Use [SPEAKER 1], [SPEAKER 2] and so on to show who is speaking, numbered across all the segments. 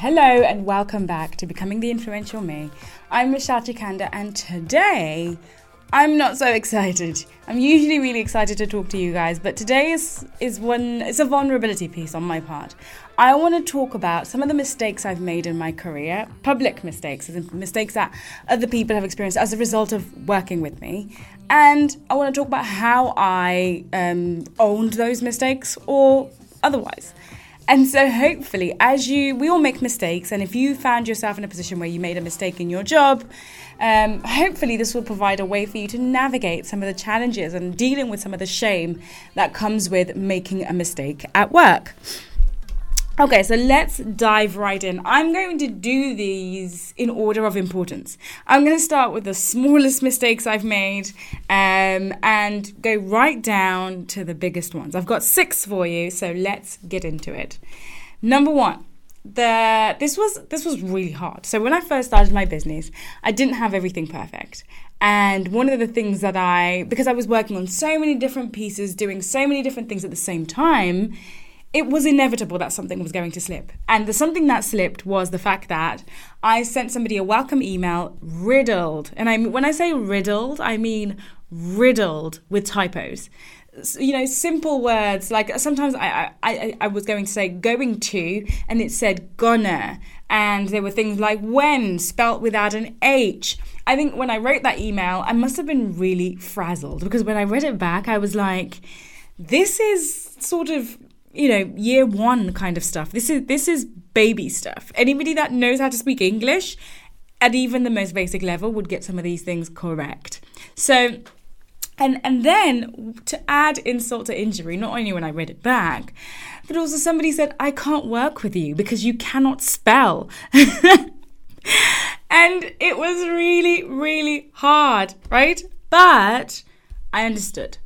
[SPEAKER 1] Hello and welcome back to Becoming the Influential Me. I'm Michelle Chikanda and today I'm not so excited. I'm usually really excited to talk to you guys, but today is is one it's a vulnerability piece on my part. I want to talk about some of the mistakes I've made in my career, public mistakes, mistakes that other people have experienced as a result of working with me. And I want to talk about how I um, owned those mistakes or otherwise. And so, hopefully, as you, we all make mistakes, and if you found yourself in a position where you made a mistake in your job, um, hopefully, this will provide a way for you to navigate some of the challenges and dealing with some of the shame that comes with making a mistake at work. Okay, so let's dive right in. I'm going to do these in order of importance. I'm going to start with the smallest mistakes I've made um, and go right down to the biggest ones. I've got six for you, so let's get into it. Number one, the this was this was really hard. So when I first started my business, I didn't have everything perfect. And one of the things that I because I was working on so many different pieces, doing so many different things at the same time, it was inevitable that something was going to slip. And the something that slipped was the fact that I sent somebody a welcome email riddled. And I when I say riddled, I mean riddled with typos. You know, simple words like uh, sometimes I, I, I was going to say going to, and it said gonna, and there were things like when spelt without an H. I think when I wrote that email, I must have been really frazzled because when I read it back, I was like, this is sort of you know year one kind of stuff. This is this is baby stuff. Anybody that knows how to speak english at even the most basic level would get some of these things correct. So and and then to add insult to injury not only when i read it back but also somebody said i can't work with you because you cannot spell. And it was really really hard right? But i understood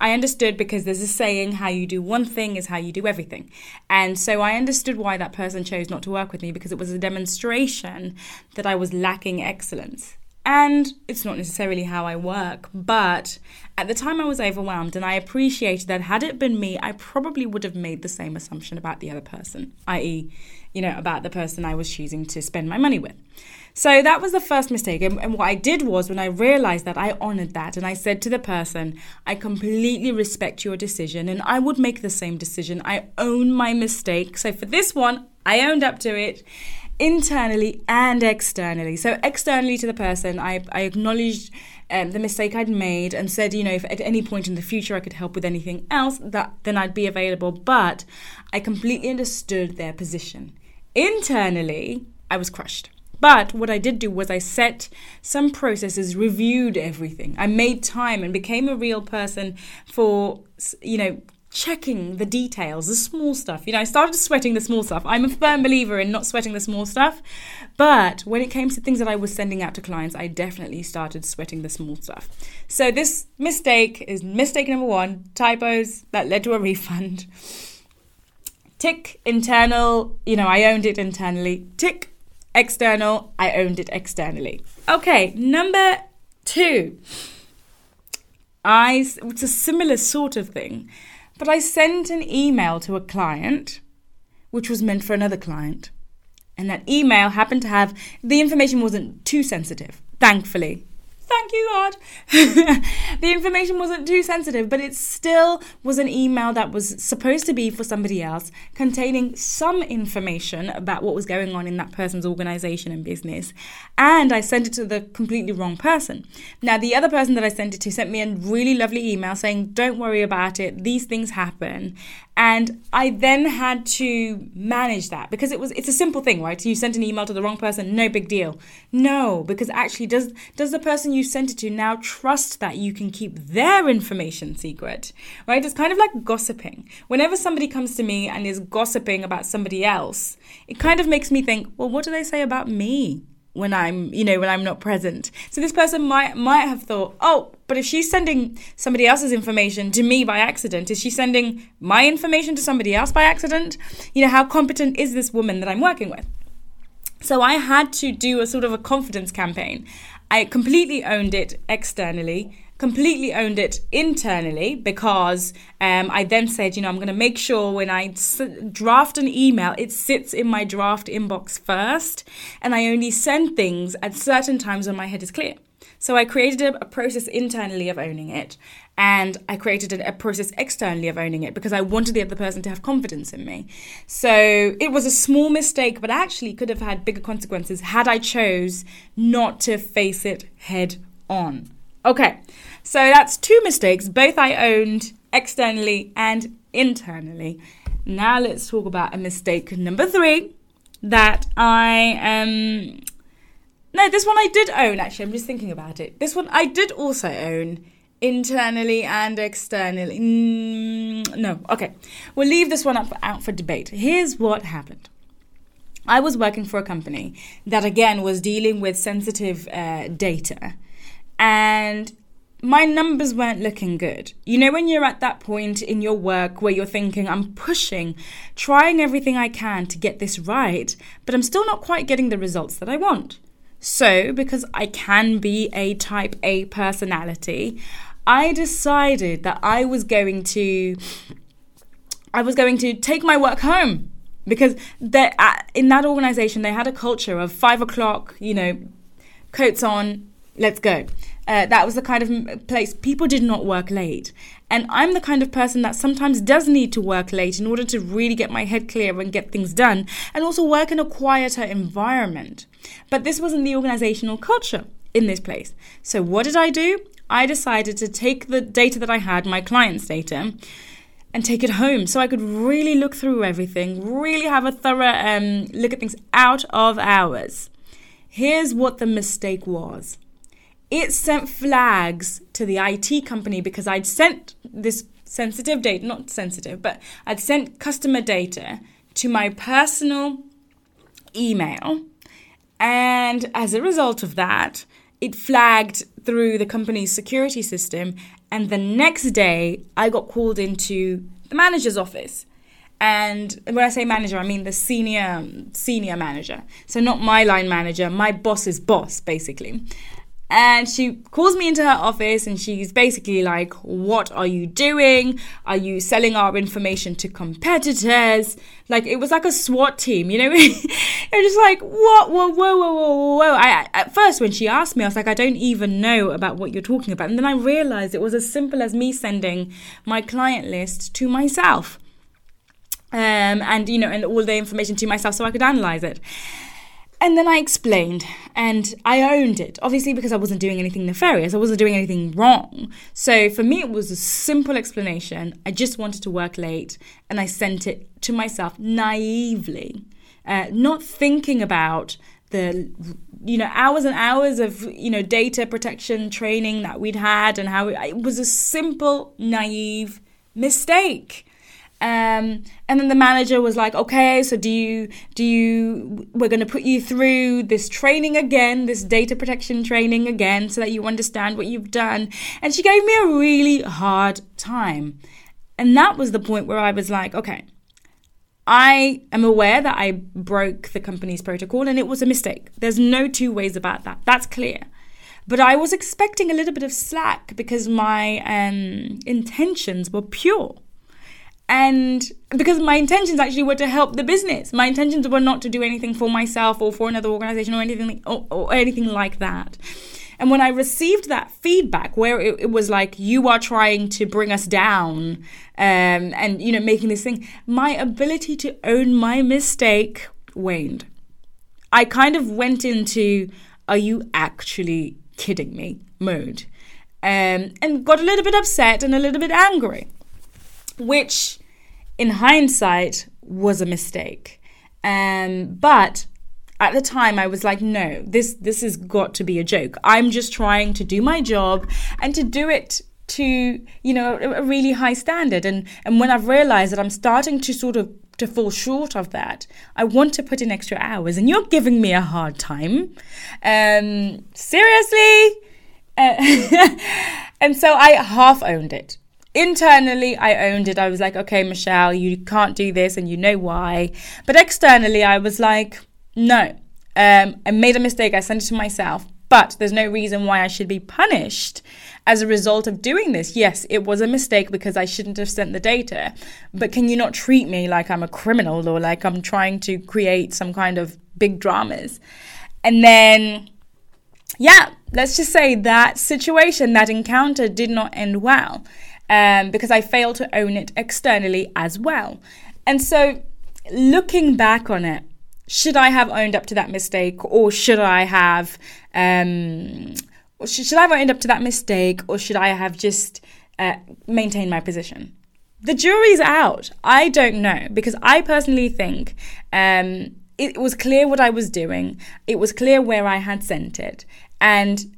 [SPEAKER 1] I understood because there's a saying, how you do one thing is how you do everything. And so I understood why that person chose not to work with me because it was a demonstration that I was lacking excellence. And it's not necessarily how I work, but at the time I was overwhelmed and I appreciated that had it been me, I probably would have made the same assumption about the other person, i.e., you know, about the person I was choosing to spend my money with. So that was the first mistake. And, and, what I did was when I realized that, I honored that. And I said to the person, I completely respect your decision and I would make the same decision. I own my mistake. So for this one, I owned up to it internally and externally. So externally to the person, I, I acknowledged um, the mistake I'd made and said, you know, if at any point in the future I could help with anything else, that then I'd be available. But I completely understood their position. Internally, I was crushed. But what I did do was I set some processes, reviewed everything. I made time and became a real person for, you know, checking the details, the small stuff. You know, I started sweating the small stuff. I'm a firm believer in not sweating the small stuff. But when it came to things that I was sending out to clients, I definitely started sweating the small stuff. So this mistake is mistake number one typos that led to a refund. Tick internal, you know, I owned it internally. Tick external, I owned it externally. Okay, number two. I, it's a similar sort of thing, but I sent an email to a client which was meant for another client. And that email happened to have the information wasn't too sensitive, thankfully thank you god. The information wasn't too sensitive but it still was an email that was supposed to be for somebody else containing some information about what was going on in that person's organization and business. And i sent it to the completely wrong person. Now the other person that i sent it to sent me a really lovely email saying don't worry about it. These things happen and i then had to manage that because it was it's a simple thing right you sent an email to the wrong person no big deal no because actually does does the person you sent it to now trust that you can keep their information secret, right? It's kind of like gossiping. Whenever somebody comes to me and is gossiping about somebody else, it kind of makes me think, well, what do they say about me? When I'm, you know, when I'm not present. So this person might might have thought, oh, but if she's sending somebody else's information to me by accident, is she sending my information to somebody else by accident? You know, how competent is this woman that I'm working with? So I had to do a sort of a confidence campaign. I completely owned it externally completely owned it internally because um, I then said, you know, I'm going to make sure when I s- draft an email, it sits in my draft inbox first, and I only send things at certain times when my head is clear. So I created a, a process internally of owning it, and I created a, a, process externally of owning it because I wanted the other person to have confidence in me. So it was a small mistake, but actually could have had bigger consequences had I chose not to face it head on. Okay, so that's two mistakes. Both I owned externally and internally. Now let's talk about a mistake number three that I um no this one I did own actually I'm just thinking about it. This one I did also own internally and externally. Mm, no okay. We'll leave this one up out for debate. Here's what happened. I was working for a company that again was dealing with sensitive uh, data and my numbers weren't looking good. You know, when you're at that point in your work where you're thinking, I'm pushing, trying everything I can to get this right, but I'm still not quite getting the results that I want. So, because I can be a type A personality, I decided that I was going to I was going to take my work home because uh, in that organization they had a culture of five o'clock, you know, coats on, let's go. Uh, that was the kind of place people did not work late. And I'm the kind of person that sometimes does need to work late in order to really get my head clear and get things done, and also work in a quieter environment. But this wasn't the organizational culture in this place. So, what did I do? I decided to take the data that I had, my clients' data, and take it home so I could really look through everything, really have a thorough um, look at things out of hours. Here's what the mistake was it sent flags to the IT company because I'd sent this sensitive data, not sensitive, but I'd sent customer data to my personal email. And as a result of that, it flagged through the company's security system. And the next day, I got called into the manager's office. And when I say manager, I mean the senior senior manager. So not my line manager, my boss's boss, basically. And she calls me into her office and she's basically like, What are you doing? Are you selling our information to competitors? Like, it was like a SWAT team, you know? It was just like, What? Whoa, whoa, whoa, whoa, whoa. I, at first, when she asked me, I was like, I don't even know about what you're talking about. And then I realized it was as simple as me sending my client list to myself. Um, and, you know, and all the information to myself so I could analyze it. And then I explained and I owned it, obviously, because I wasn't doing anything nefarious. I wasn't doing anything wrong. So for me, it was a simple explanation. I just wanted to work late and I sent it to myself naively, uh, not thinking about the you know hours and hours of you know data protection training that we'd had and how it, it was a simple naive mistake um, and then the manager was like, "Okay, so do you do you? We're going to put you through this training again, this data protection training again, so that you understand what you've done." And she gave me a really hard time, and that was the point where I was like, "Okay." I am aware that I broke the company's protocol and it was a mistake. There's no two ways about that. That's clear. But I was expecting a little bit of slack because my um, intentions were pure and because my intentions actually were to help the business. My intentions were not to do anything for myself or for another organization or anything or, or anything like that. And when i received that feedback where it, it, was like you are trying to bring us down um, and you know making this thing my ability to own my mistake waned. I kind of went into are you actually kidding me? mode um, and got a little bit upset and a little bit angry which in hindsight was a mistake. Um, but at the time I was like, no, this this has got to be a joke. I'm just trying to do my job and to do it to you know a, really high standard. And and when I've realized that I'm starting to sort of to fall short of that, I want to put in extra hours, and you're giving me a hard time. Um, seriously. Uh, and so I half owned it internally i owned it i was like okay michelle you can't do this and you know why but externally i was like no um, i made a mistake i sent it to myself But there's no reason why I should be punished as a result of doing this. Yes, it was a mistake because I shouldn't have sent the data. But can you not treat me like I'm a criminal or like I'm trying to create some kind of big dramas? And then, yeah, let's just say that situation, that encounter did not end well um, because I failed to own it externally as well. And so, looking back on it, should I have owned up to that mistake or should I have um, should, I have owned up to that mistake or should I have just uh, maintained my position? The jury's out. I don't know because I personally think um, it was clear what I was doing. It was clear where I had sent it. And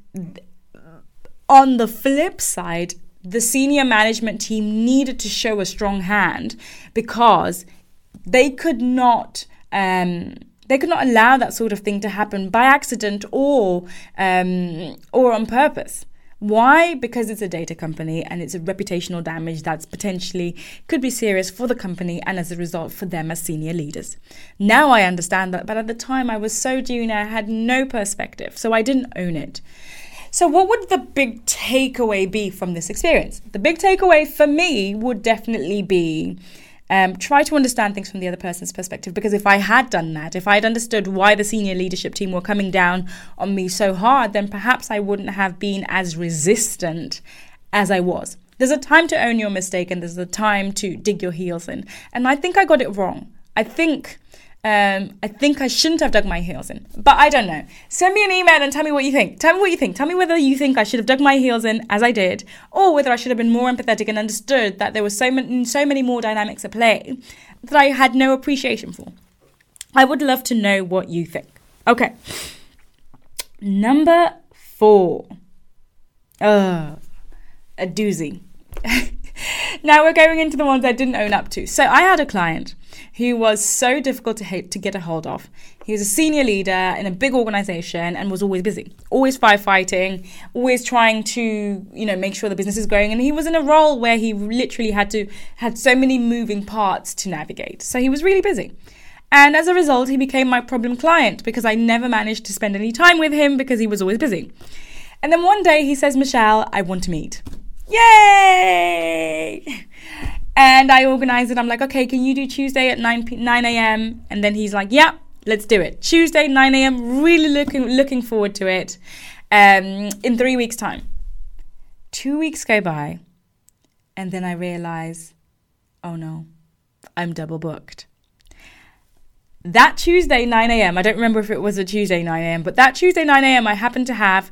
[SPEAKER 1] on the flip side, the senior management team needed to show a strong hand because they could not um, they could not allow that sort of thing to happen by accident or um, or on purpose. Why? Because it's a data company and it's a reputational damage that's potentially could be serious for the company and as a result for them as senior leaders. Now I understand that, but at the time I was so junior, I had no perspective, so I didn't own it. So, what would the big takeaway be from this experience? The big takeaway for me would definitely be um, try to understand things from the other person's perspective. Because if I had done that, if I had understood why the senior leadership team were coming down on me so hard, then perhaps I wouldn't have been as resistant as I was. There's a time to own your mistake and there's a time to dig your heels in. And I think I got it wrong. I think um, I think I shouldn't have dug my heels in, but I don't know. Send me an email and tell me what you think. Tell me what you think. Tell me whether you think I should have dug my heels in as I did, or whether I should have been more empathetic and understood that there were so many, so many more dynamics at play that I had no appreciation for. I would love to know what you think. Okay. Number four. A doozy. now we're going into the ones I didn't own up to. So I had a client who was so difficult to to get a hold of. He was a senior leader in a big organization and was always busy, always firefighting, always trying to, you know, make sure the business is growing. And he was in a role where he literally had to had so many moving parts to navigate. So he was really busy. And as a result, he became my problem client because I never managed to spend any time with him because he was always busy. And then one day he says, Michelle, I want to meet. Yay! And I organized it. I'm like, okay, can you do Tuesday at 9, 9 a.m.? And then he's like, yeah, let's do it. Tuesday, 9 a.m. Really looking looking forward to it. Um, in three weeks' time. Two weeks go by, and then I realize, oh no, I'm double booked. That Tuesday, 9 a.m., I don't remember if it was a Tuesday, 9 a.m., but that Tuesday, 9 a.m., I happened to have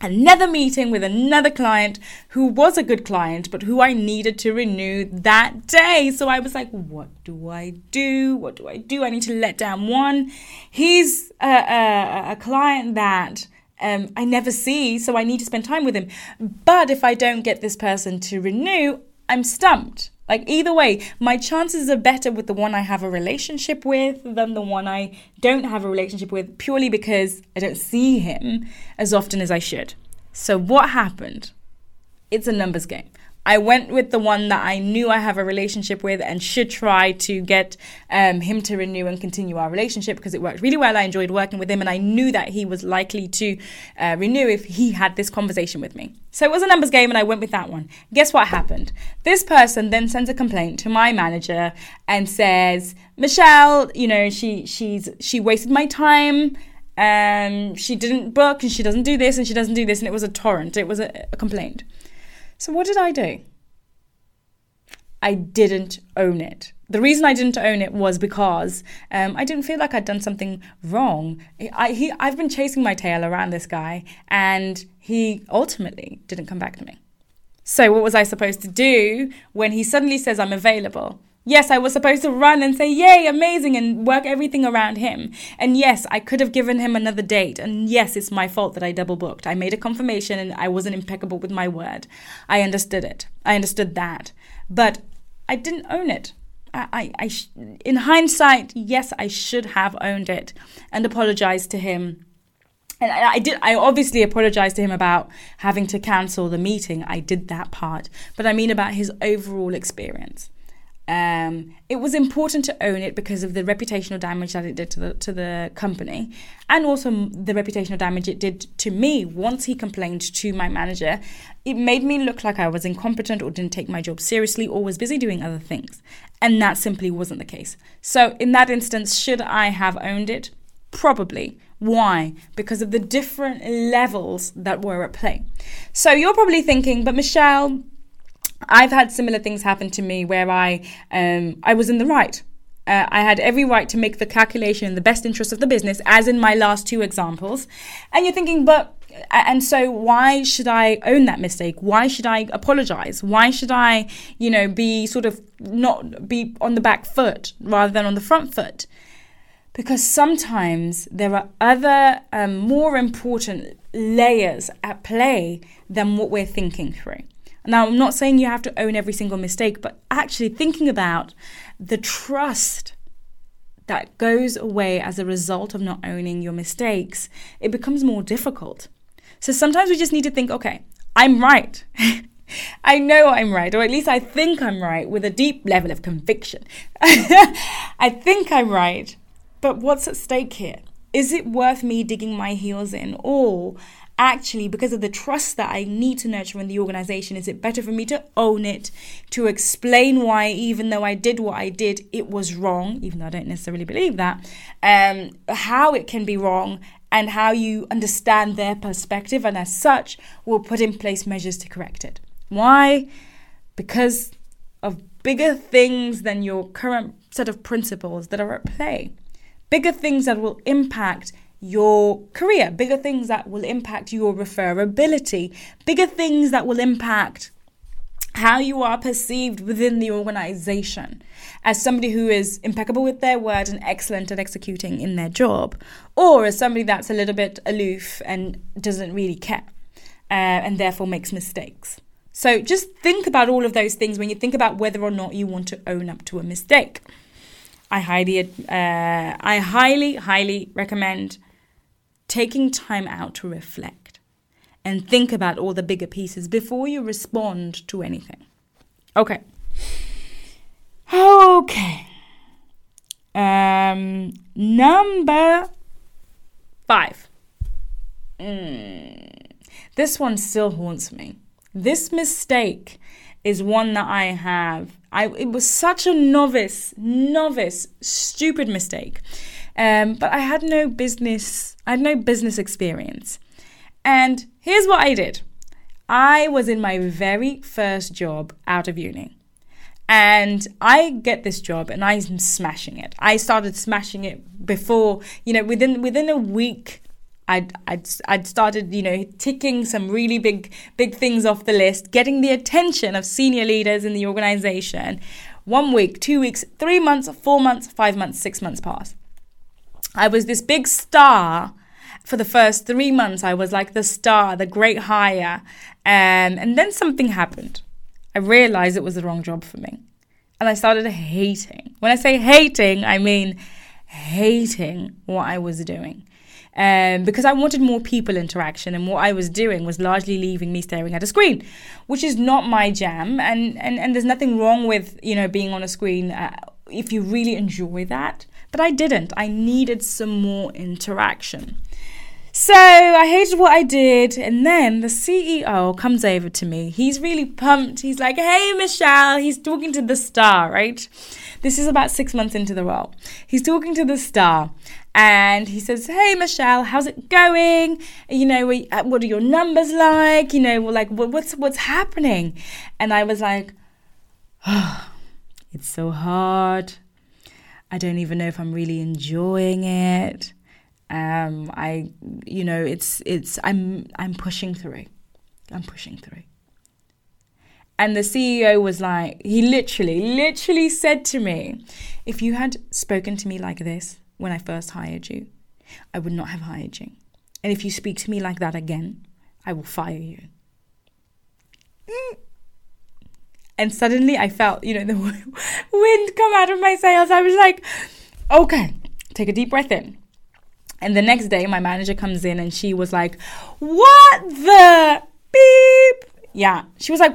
[SPEAKER 1] another meeting with another client who was a good client, but who I needed to renew that day. So I was like, what do I do? What do I do? I need to let down one. He's a, a, a client that. Um, I never see, so I need to spend time with him. But if I don't get this person to renew, I'm stumped. Like, either way, my chances are better with the one I have a relationship with than the one I don't have a relationship with, purely because I don't see him as often as I should. So, what happened? It's a numbers game. I went with the one that I knew I have a relationship with and should try to get um, him to renew and continue our relationship because it worked really well. I enjoyed working with him and I knew that he was likely to uh, renew if he had this conversation with me. So it was a numbers game and I went with that one. Guess what happened? This person then sends a complaint to my manager and says, Michelle, you know, she she's she wasted my time um, she didn't book and she doesn't do this and she doesn't do this and it was a torrent it was a, a complaint so, what did I do? I didn't own it. The reason I didn't own it was because um, I didn't feel like I'd done something wrong. I, he, I've been chasing my tail around this guy, and he ultimately didn't come back to me. So, what was I supposed to do when he suddenly says I'm available? Yes, I was supposed to run and say, Yay, amazing, and work everything around him. And yes, I could have given him another date. And yes, it's my fault that I double booked. I made a confirmation and I wasn't impeccable with my word. I understood it. I understood that. But I didn't own it. I, I, I sh- in hindsight, yes, I should have owned it and apologized to him and I did. I obviously apologized to him about having to cancel the meeting. I did that part, but I mean about his overall experience. Um, it was important to own it because of the reputational damage that it did to the to the company, and also the reputational damage it did to me. Once he complained to my manager, it made me look like I was incompetent or didn't take my job seriously or was busy doing other things, and that simply wasn't the case. So in that instance, should I have owned it? Probably. Why? Because of the different levels that were at play. So you're probably thinking, but Michelle I've had similar things happen to me where I um, I was in the right. Uh, I had every right to make the calculation in the best interest of the business, as in my last two examples. And you're thinking, but and so why should I own that mistake? Why should I apologize? Why should I, you know, be sort of not be on the back foot rather than on the front foot? Because sometimes there are other um, more important layers at play than what we're thinking through. Now, I'm not saying you have to own every single mistake, but actually thinking about the trust that goes away as a result of not owning your mistakes, it becomes more difficult. So sometimes we just need to think, okay, I'm right. I know I'm right, or at least I think I'm right with a deep level of conviction. I think I'm right, but what's at stake here? Is it worth me digging my heels in? Or actually, because of the trust that I need to nurture in the organization, is it better for me to own it, to explain why, even though I did what I did, it was wrong, even though I don't necessarily believe that, um, how it can be wrong, and how you understand their perspective, and as such, will put in place measures to correct it. Why? Because of bigger things than your current set of principles that are at play, bigger things that will impact your career, bigger things that will impact your referability, bigger things that will impact how you are perceived within the organization as somebody who is impeccable with their word and excellent at executing in their job, or as somebody that's a little bit aloof and doesn't really care uh, and therefore makes mistakes. So just think about all of those things when you think about whether or not you want to own up to a mistake. I highly, uh, I highly, highly recommend taking time out to reflect and think about all the bigger pieces before you respond to anything. Okay. Okay. Um, number five. Mm. This one still haunts me. This mistake is one that I have. I it was such a novice, novice, stupid mistake. Um, but I had no business I had no business experience. And here's what I did I was in my very first job out of uni. And I get this job and I'm smashing it. I started smashing it before, you know, within within a week I'd, I'd, I'd started, you know, ticking some really big, big things off the list, getting the attention of senior leaders in the organization. One week, two weeks, three months, four months, five months, six months pass. I was this big star for the first three months, I was like the star, the great hire. Um, and then something happened. I realized it was the wrong job for me. And I started hating. When I say hating, I mean hating what I was doing. Um, because I wanted more people interaction, and what I was doing was largely leaving me staring at a screen, which is not my jam. And and, and there's nothing wrong with you know being on a screen uh, if you really enjoy that. But I didn't. I needed some more interaction. So I hated what I did. And then the CEO comes over to me. He's really pumped. He's like, hey, Michelle. He's talking to the star, right? This is about six months into the role. He's talking to the star. And he says, Hey, Michelle, how's it going? You know, uh, what are your numbers like? You know, like, what's, what's happening? And I was like, oh, It's so hard. I don't even know if I'm really enjoying it. Um, I, you know, it's it's I'm I'm pushing through. I'm pushing through. And the CEO was like, he literally, literally said to me, if you had spoken to me like this when I first hired you, I would not have hired you. And if you speak to me like that again, I will fire you. And suddenly I felt, you know, the wind come out of my sails. I was like, okay, take a deep breath in. And the next day, my manager comes in and she was like, What the beep? Yeah. She was like,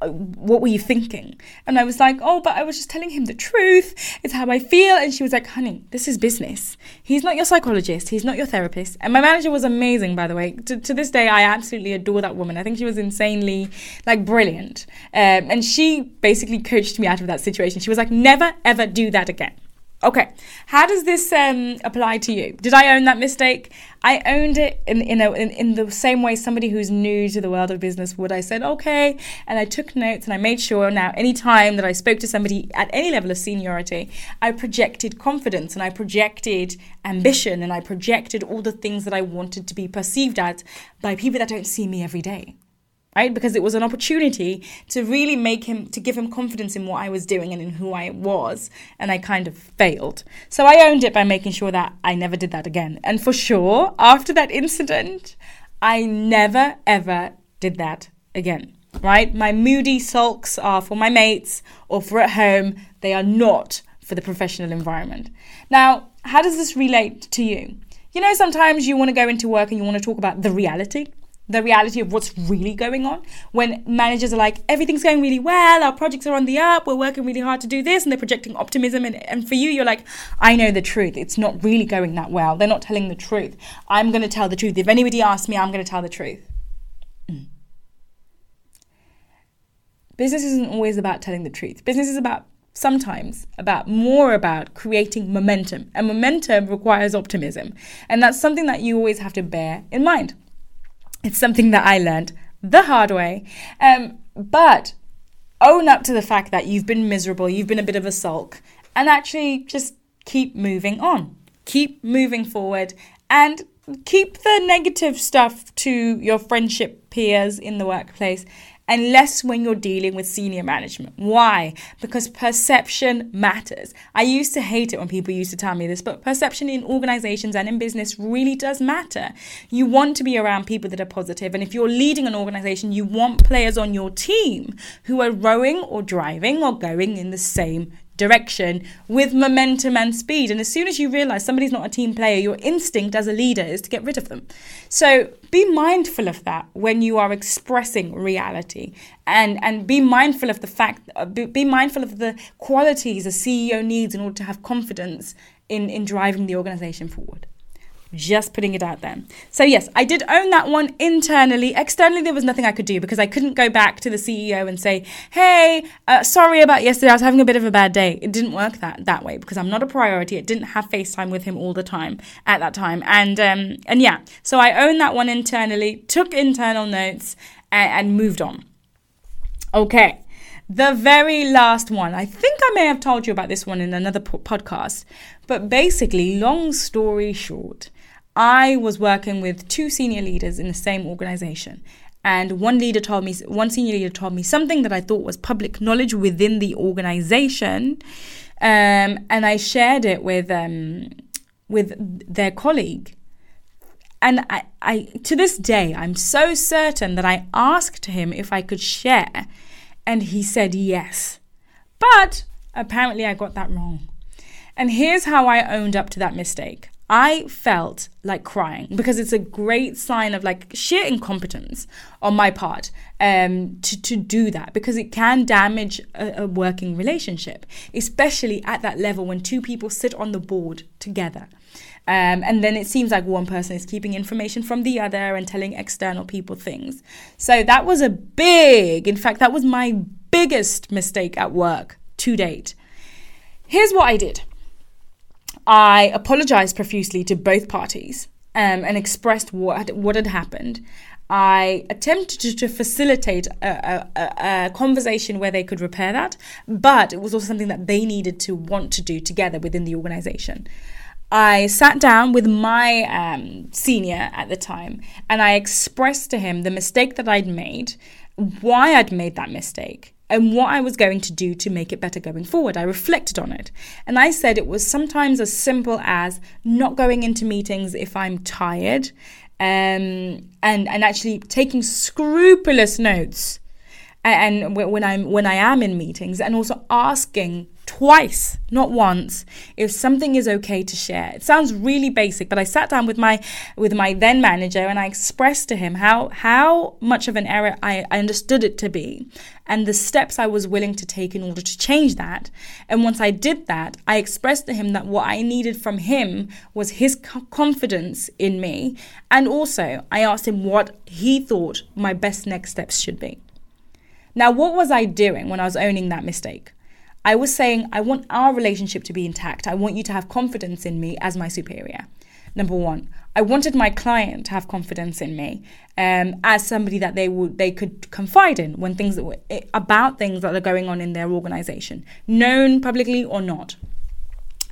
[SPEAKER 1] what were you thinking? And I was like, oh, but I was just telling him the truth. It's how I feel. And she was like, honey, this is business. He's not your psychologist. He's not your therapist. And my manager was amazing, by the way. To, to this day, I absolutely adore that woman. I think she was insanely, like, brilliant. Um, and she basically coached me out of that situation. She was like, never, ever do that again. Okay, how does this um, apply to you? Did I own that mistake? I owned it in in, a, in, in the same way somebody who's new to the world of business would. I said okay, and I took notes and I made sure now any time that I spoke to somebody at any level of seniority, I projected confidence and I projected ambition and I projected all the things that I wanted to be perceived at by people that don't see me every day right? Because it was an opportunity to really make him, to give him confidence in what I was doing and in who I was. And I kind of failed. So I owned it by making sure that I never did that again. And for sure, after that incident, I never, ever did that again. Right? My moody sulks are for my mates or for at home. They are not for the professional environment. Now, how does this relate to you? You know, sometimes you want to go into work and you want to talk about the reality the reality of what's really going on. When managers are like everything's going really well our projects are on the up we're working really hard to do this and they're projecting optimism and, and for you you're like i know the truth. It's not really going that well. They're not telling the truth. I'm going to tell the truth. If anybody asks me i'm going to tell the truth. Mm. business isn't always about telling the truth. Business is about sometimes about more about creating momentum and momentum requires optimism. And that's something that you always have to bear in mind it's something that I learned the hard way. Um, but own up to the fact that you've been miserable, you've been a bit of a sulk, and actually just keep moving on. Keep moving forward and keep the negative stuff to your friendship peers in the workplace and less when you're dealing with senior management. Why? Because perception matters. I used to hate it when people used to tell me this, but perception in organizations and in business really does matter. You want to be around people that are positive, and if you're leading an organization, you want players on your team who are rowing or driving or going in the same direction with momentum and speed. And as soon as you realize somebody's not a team player, your instinct as a leader is to get rid of them. So be mindful of that when you are expressing reality and, and be mindful of the fact, uh, be, be mindful of the qualities a CEO needs in order to have confidence in, in driving the organization forward. Just putting it out there. So, yes, I did own that one internally. Externally, there was nothing I could do because I couldn't go back to the CEO and say, hey, uh, sorry about yesterday. I was having a bit of a bad day. It didn't work that, that way because I'm not a priority. It didn't have FaceTime with him all the time at that time. And, um, and yeah, so I owned that one internally, took internal notes, and, and moved on. Okay. The very last one, I think I may have told you about this one in another po- podcast, but basically, long story short, I was working with two senior leaders in the same organization. And one leader told me, one senior leader told me something that I thought was public knowledge within the organization. Um, and I shared it with, um, with their colleague. And I, I, to this day, I'm so certain that I asked him if I could share, and he said yes. But apparently, I got that wrong. And here's how I owned up to that mistake. I felt like crying because it's a great sign of like sheer incompetence on my part um, to, to do that because it can damage a, a working relationship, especially at that level when two people sit on the board together. Um, and then it seems like one person is keeping information from the other and telling external people things. So that was a big, in fact, that was my biggest mistake at work to date. Here's what I did. I apologized profusely to both parties um, and expressed what had, what had happened. I attempted to, to facilitate a, a, a, conversation where they could repair that, but it was also something that they needed to want to do together within the organization. I sat down with my um, senior at the time and I expressed to him the mistake that I'd made, why I'd made that mistake, and what I was going to do to make it better going forward. I reflected on it. And I said it was sometimes as simple as not going into meetings if I'm tired um, and, and actually taking scrupulous notes and when I'm when I am in meetings, and also asking twice, not once, if something is okay to share. It sounds really basic, but I sat down with my with my then manager and I expressed to him how how much of an error I, I understood it to be and the steps I was willing to take in order to change that. And once I did that, I expressed to him that what I needed from him was his confidence in me. And also, I asked him what he thought my best next steps should be. Now, what was I doing when I was owning that mistake? I was saying, I want our relationship to be intact. I want you to have confidence in me as my superior. Number one, I wanted my client to have confidence in me um, as somebody that they would they could confide in when things that were eh, about things that are going on in their organization, known publicly or not.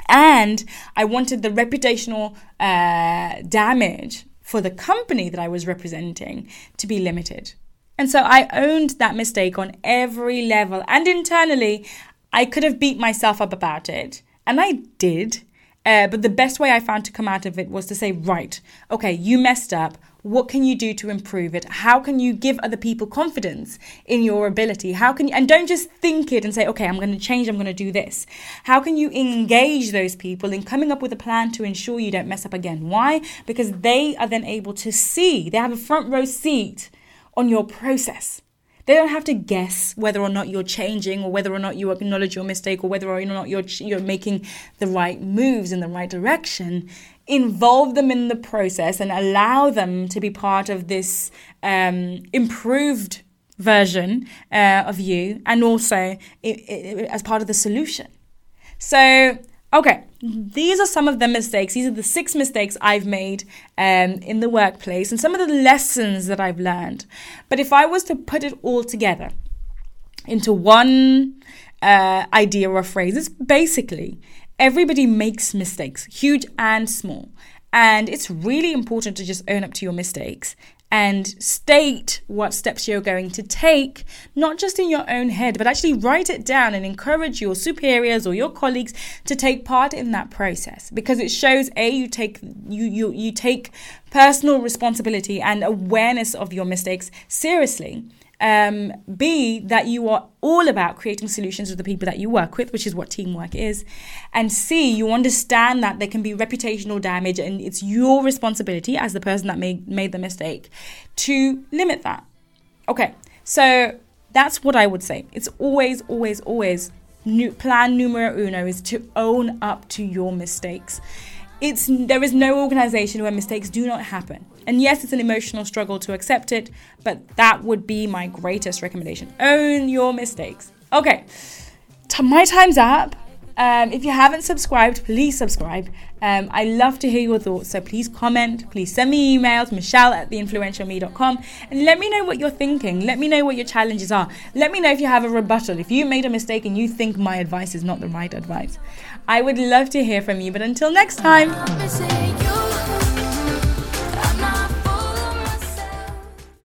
[SPEAKER 1] And I wanted the reputational uh, damage for the company that I was representing to be limited. And so I owned that mistake on every level. And internally, I could have beat myself up about it, and I did. Uh, but the best way I found to come out of it was to say, right, okay, you messed up. What can you do to improve it? How can you give other people confidence in your ability? How can you, and don't just think it and say, okay, I'm going to change, I'm going to do this. How can you engage those people in coming up with a plan to ensure you don't mess up again? Why? Because they are then able to see, they have a front row seat on your process. They don't have to guess whether or not you're changing or whether or not you acknowledge your mistake or whether or not you're, you're making the right moves in the right direction. Involve them in the process and allow them to be part of this um, improved version uh, of you and also it, it, as part of the solution. So, Okay, these are some of the mistakes. These are the six mistakes I've made um, in the workplace and some of the lessons that I've learned. But if I was to put it all together into one uh, idea or phrase, it's basically everybody makes mistakes, huge and small. And it's really important to just own up to your mistakes and state what steps you're going to take, not just in your own head, but actually write it down and encourage your superiors or your colleagues to take part in that process. Because it shows a you take you you you take personal responsibility and awareness of your mistakes seriously um, B, that you are all about creating solutions with the people that you work with, which is what teamwork is. And C, you understand that there can be reputational damage and it's your responsibility as the person that made, made the mistake to limit that. Okay, so that's what I would say. It's always, always, always new, plan numero uno is to own up to your mistakes. It's there is no organization where mistakes do not happen. And yes, it's an emotional struggle to accept it, but that would be my greatest recommendation. Own your mistakes. Okay, my time's up. Um, if you haven't subscribed, please subscribe. Um, I love to hear your thoughts, so please comment. Please send me emails, michelle at theinfluentialme.com, and let me know what you're thinking. Let me know what your challenges are. Let me know if you have a rebuttal, if you made a mistake and you think my advice is not the right advice. I would love to hear from you, but until next time.